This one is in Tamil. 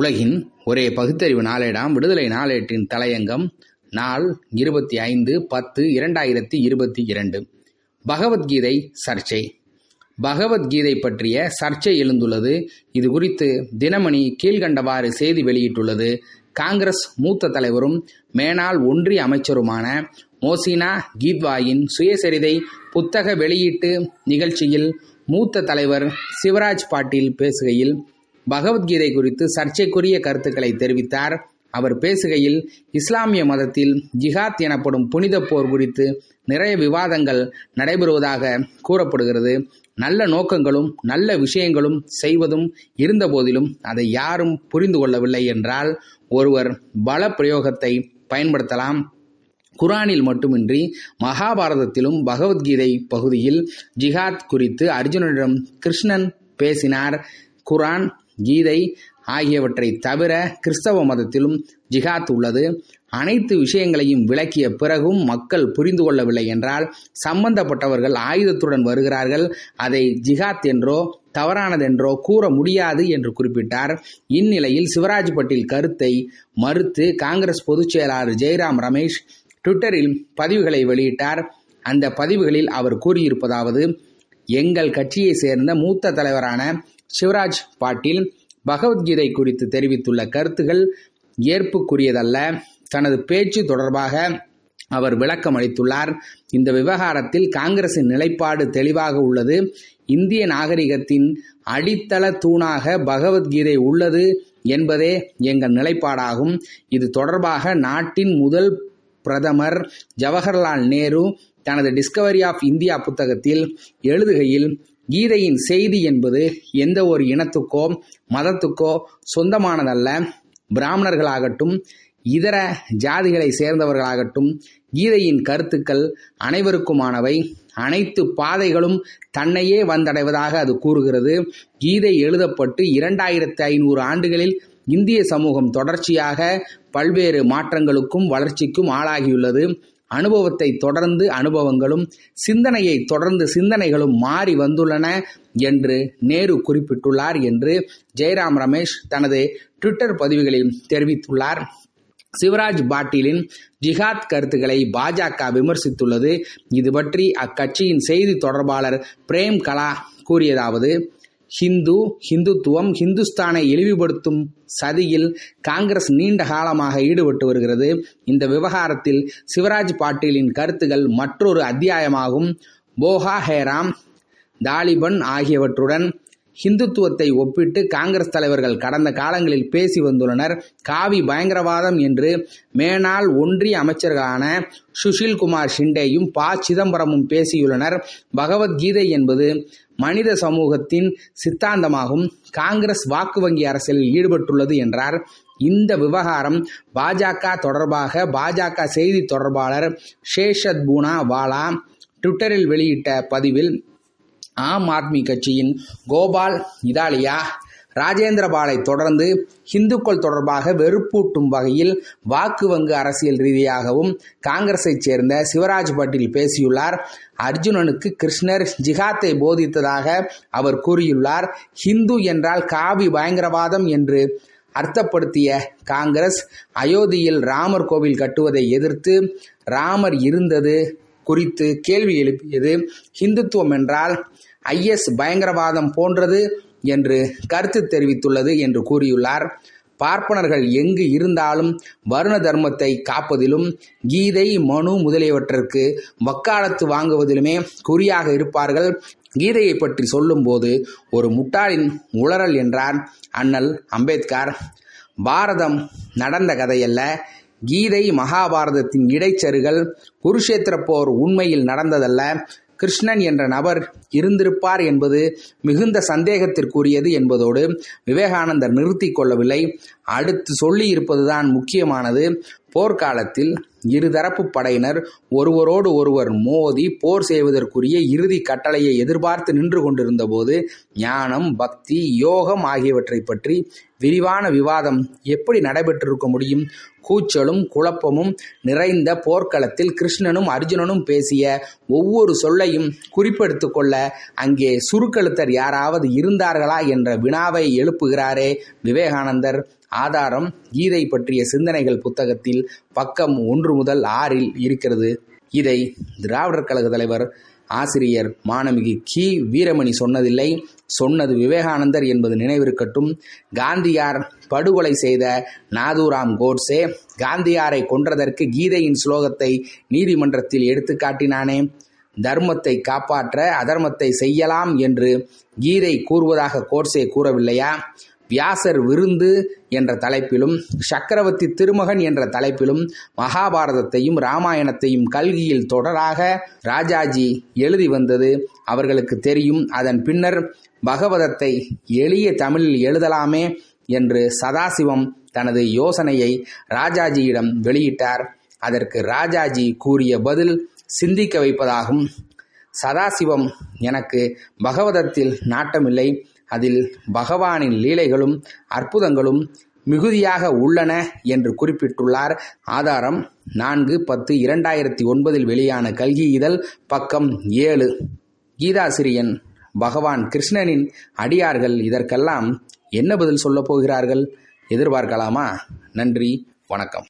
உலகின் ஒரே பகுத்தறிவு நாளேடாம் விடுதலை நாளேட்டின் தலையங்கம் நாள் இருபத்தி ஐந்து பத்து இரண்டாயிரத்தி இருபத்தி இரண்டு. பகவத்கீதை சர்ச்சை. பகவத்கீதை பற்றிய சர்ச்சை எழுந்துள்ளது. இது குறித்து தினமணி கீழ்கண்டவாறு செய்தி வெளியிட்டுள்ளது. காங்கிரஸ் மூத்த தலைவரும் மேனாள் ஒன்றிய அமைச்சருமான மோசினா கீத்வாயின் சுயசரிதை புத்தக வெளியீட்டு நிகழ்ச்சியில் மூத்த தலைவர் சிவராஜ் பாட்டீல் பேசுகையில் பகவத்கீதை குறித்து சர்ச்சைக்குரிய கருத்துக்களை தெரிவித்தார். அவர் பேசுகையில் இஸ்லாமிய மதத்தில் ஜிஹாத் எனப்படும் புனித போர் குறித்து நிறைய விவாதங்கள் நடைபெறுவதாக கூறப்படுகிறது. நல்ல நோக்கங்களும் நல்ல விஷயங்களும் செய்வதும் இருந்தபோதிலும் அதை யாரும் புரிந்து கொள்ளவில்லை என்றால் ஒருவர் பல பிரயோகத்தை பயன்படுத்தலாம். குரானில் மட்டுமின்றி மகாபாரதத்திலும் பகவத்கீதை பகுதியில் ஜிஹாத் குறித்து அர்ஜுனனிடம் கிருஷ்ணன் பேசினார். குரான் கீதை ஆகியவற்றை தவிர கிறிஸ்தவ மதத்திலும் ஜிஹாத் உள்ளது. அனைத்து விஷயங்களையும் விளக்கிய பிறகும் மக்கள் புரிந்து கொள்ளவில்லை என்றால் சம்பந்தப்பட்டவர்கள் ஆயுதத்துடன் வருகிறார்கள். அதை ஜிஹாத் என்றோ தவறானதென்றோ கூற முடியாது என்று குறிப்பிட்டார். இந்நிலையில் சிவராஜ் பட்டேல் கருத்தை மறுத்து காங்கிரஸ் பொதுச் செயலாளர் ஜெய்ராம் ரமேஷ் ட்விட்டரில் பதிவுகளை வெளியிட்டார். அந்த பதிவுகளில் அவர் கூறியிருப்பதாவது எங்கள் கட்சியை சேர்ந்த மூத்த தலைவரான சிவராஜ் பாட்டீல் பகவத்கீதை குறித்து தெரிவித்துள்ள கருத்துகள் ஏற்புக்குரியதல்ல. தனது பேச்சு தொடர்பாக அவர் விளக்கம் அளித்துள்ளார். இந்த விவகாரத்தில் காங்கிரசின் நிலைப்பாடு தெளிவாக உள்ளது. இந்திய நாகரிகத்தின் அடித்தள தூணாக பகவத்கீதை உள்ளது என்பதே எங்கள் நிலைப்பாடாகும். இது தொடர்பாக நாட்டின் முதல் பிரதமர் ஜவஹர்லால் நேரு தனது டிஸ்கவரி ஆஃப் இந்தியா புத்தகத்தில் எழுதுகையில் கீதையின் செய்தி என்பது எந்த ஒரு இனத்துக்கோ மதத்துக்கோ சொந்தமானதல்ல. பிராமணர்களாகட்டும் இதர ஜாதிகளை சேர்ந்தவர்களாகட்டும் கீதையின் கருத்துக்கள் அனைவருக்குமானவை. அனைத்து பாதைகளும் தன்னையே வந்தடைவதாக அது கூறுகிறது. கீதை எழுதப்பட்டு இரண்டாயிரத்தி ஐநூறு ஆண்டுகளில் இந்திய சமூகம் தொடர்ச்சியாக பல்வேறு மாற்றங்களுக்கும் வளர்ச்சிக்கும் ஆளாகியுள்ளது. அனுபவத்தை தொடர்ந்து அனுபவங்களும் சிந்தனையை தொடர்ந்து சிந்தனைகளும் மாறி வந்துள்ளன என்று நேரு குறிப்பிட்டுள்ளார் என்று ஜெயராம் ரமேஷ் தனது ட்விட்டர் பதிவுகளில் தெரிவித்துள்ளார். சிவராஜ் பாட்டீலின் ஜிஹாத் கருத்துக்களை பாஜக விமர்சித்துள்ளது. இது பற்றி அக்கட்சியின் செய்தி தொடர்பாளர் பிரேம் கலா கூறியதாவது ஹிந்து ஹிந்துத்துவம் ஹிந்துஸ்தானை இழிவுபடுத்தும் சதியில் காங்கிரஸ் நீண்ட காலமாக ஈடுபட்டு வருகிறது. இந்த விவகாரத்தில் சிவராஜ் பாட்டீலின் கருத்துகள் மற்றொரு அத்தியாயமாகும். போகா ஹேராம் தாலிபன் ஆகியவற்றுடன் ஹிந்துத்துவத்தை ஒப்பிட்டு காங்கிரஸ் தலைவர்கள் கடந்த காலங்களில் பேசி வந்துள்ளனர். காவி பயங்கரவாதம் என்று மேனாள் ஒன்றிய அமைச்சர்களான சுஷில்குமார் ஷிண்டேயும் ப. சிதம்பரமும் பேசியுள்ளனர். பகவத்கீதை என்பது மனித சமூகத்தின் சித்தாந்தமாகும். காங்கிரஸ் வாக்கு வங்கி அரசியலில் ஈடுபட்டுள்ளது என்றார். இந்த விவகாரம் பாஜக தொடர்பாக பாஜக செய்தி தொடர்பாளர் ஷேஷத் பூனா வாலா ட்விட்டரில் வெளியிட்ட பதிவில் ஆம் ஆத்மி கட்சியின் கோபால் இதாலியா ராஜேந்திரபாலை தொடர்ந்து இந்துக்கள் தொடர்பாக வெறுப்பூட்டும் வகையில் வாக்கு வங்கு அரசியல் ரீதியாகவும் காங்கிரஸைச் சேர்ந்த சிவராஜ் பட்டில் பேசியுள்ளார். அர்ஜுனனுக்கு கிருஷ்ணர் ஜிகாத்தை போதித்ததாக அவர் கூறியுள்ளார். ஹிந்து என்றால் காவி பயங்கரவாதம் என்று அர்த்தப்படுத்திய காங்கிரஸ் அயோத்தியில் ராமர் கோவில் கட்டுவதை எதிர்த்து ராமர் இருந்தது குறித்து கேள்வி எழுப்பியது ஹிந்துத்துவம் என்றால் ஐஎஸ் பயங்கரவாதம் போன்றது என்று கருத்து தெரிவித்துள்ளது என்று கூறியுள்ளார். பார்ப்பனர்கள் எங்கு இருந்தாலும் வருண தர்மத்தை காப்பதிலும் கீதை மனு முதலியவற்றிற்கு வக்காலத்து வாங்குவதிலுமே குறியாக இருப்பார்கள். கீதையை பற்றி சொல்லும்போது ஒரு முட்டாளின் உளறல் என்றார் அண்ணல் அம்பேத்கர். பாரதம் நடந்த கதையல்ல. கீதை மகாபாரதத்தின் இடைச்சருகள் குருஷேத்திர போர் உண்மையில் நடந்ததல்ல. கிருஷ்ணன் என்ற நபர் இருந்திருப்பார் என்பது மிகுந்த சந்தேகத்திற்குரியது என்பதோடு விவேகானந்தர் நிறுத்தி கொள்ளவில்லை. அடுத்து சொல்லி இருப்பதுதான் முக்கியமானது. போர்க்காலத்தில் இருதரப்பு படையினர் ஒருவரோடு ஒருவர் மோதி போர் செய்வதற்குரிய இறுதி கட்டளையை எதிர்பார்த்து நின்று கொண்டிருந்த போது ஞானம் பக்தி யோகம் ஆகியவற்றை பற்றி விரிவான விவாதம் எப்படி நடைபெற்றிருக்க முடியும்? கூச்சலும் குழப்பமும் நிறைந்த போர்க்களத்தில் கிருஷ்ணனும் அர்ஜுனனும் பேசிய ஒவ்வொரு சொல்லையும் குறிப்பெடுத்து கொள்ள அங்கே சுருக்கெழுத்தர் யாராவது இருந்தார்களா என்ற வினாவை எழுப்புகிறாரே விவேகானந்தர். ஆதாரம் கீதை பற்றிய சிந்தனைகள் புத்தகத்தில் பக்கம் ஒன்று முதல் ஆறில் இருக்கிறது. இதை திராவிடர் கழக தலைவர் ஆசிரியர் மாணமிகு கி. வீரமணி சொன்னதில்லை. சொன்னது விவேகானந்தர் என்பது நினைவிருக்கட்டும். காந்தியார் படுகொலை செய்த நாதுராம் கோட்ஸே காந்தியாரை கொன்றதற்கு கீதையின் ஸ்லோகத்தை நீதிமன்றத்தில் எடுத்து காட்டினானே. தர்மத்தை காப்பாற்ற அதர்மத்தை செய்யலாம் என்று கீதை கூறுவதாக கோட்ஸே கூறவில்லையா? வியாசர் விருந்து என்ற தலைப்பிலும் சக்கரவர்த்தி திருமகன் என்ற தலைப்பிலும் மகாபாரதத்தையும் ராமாயணத்தையும் கல்கியில் தொடராக ராஜாஜி எழுதி வந்தது. அவர்களுக்கு தெரியும் அதன் பின்னர் பகவதத்தை எளிய தமிழில் எழுதலாமே என்று சதாசிவம் தனது யோசனையை ராஜாஜியிடம் வெளியிட்டார். அதற்கு ராஜாஜி கூறிய பதில் சிந்திக்க வைப்பதாகும். சதாசிவம் எனக்கு பகவதத்தில் நாட்டமில்லை. அதில் பகவானின் லீலைகளும் அற்புதங்களும் மிகுதியாக உள்ளன என்று குறிப்பிட்டுள்ளார். ஆதாரம் நான்கு பத்து இரண்டாயிரத்தி ஒன்பதில் வெளியான கல்கி இதழ் பக்கம் ஏழு. கீதாசிரியன் பகவான் கிருஷ்ணனின் அடியார்கள் இதற்கெல்லாம் என்ன பதில் சொல்லப் போகிறார்கள்? எதிர்பார்க்கலாமா? நன்றி வணக்கம்.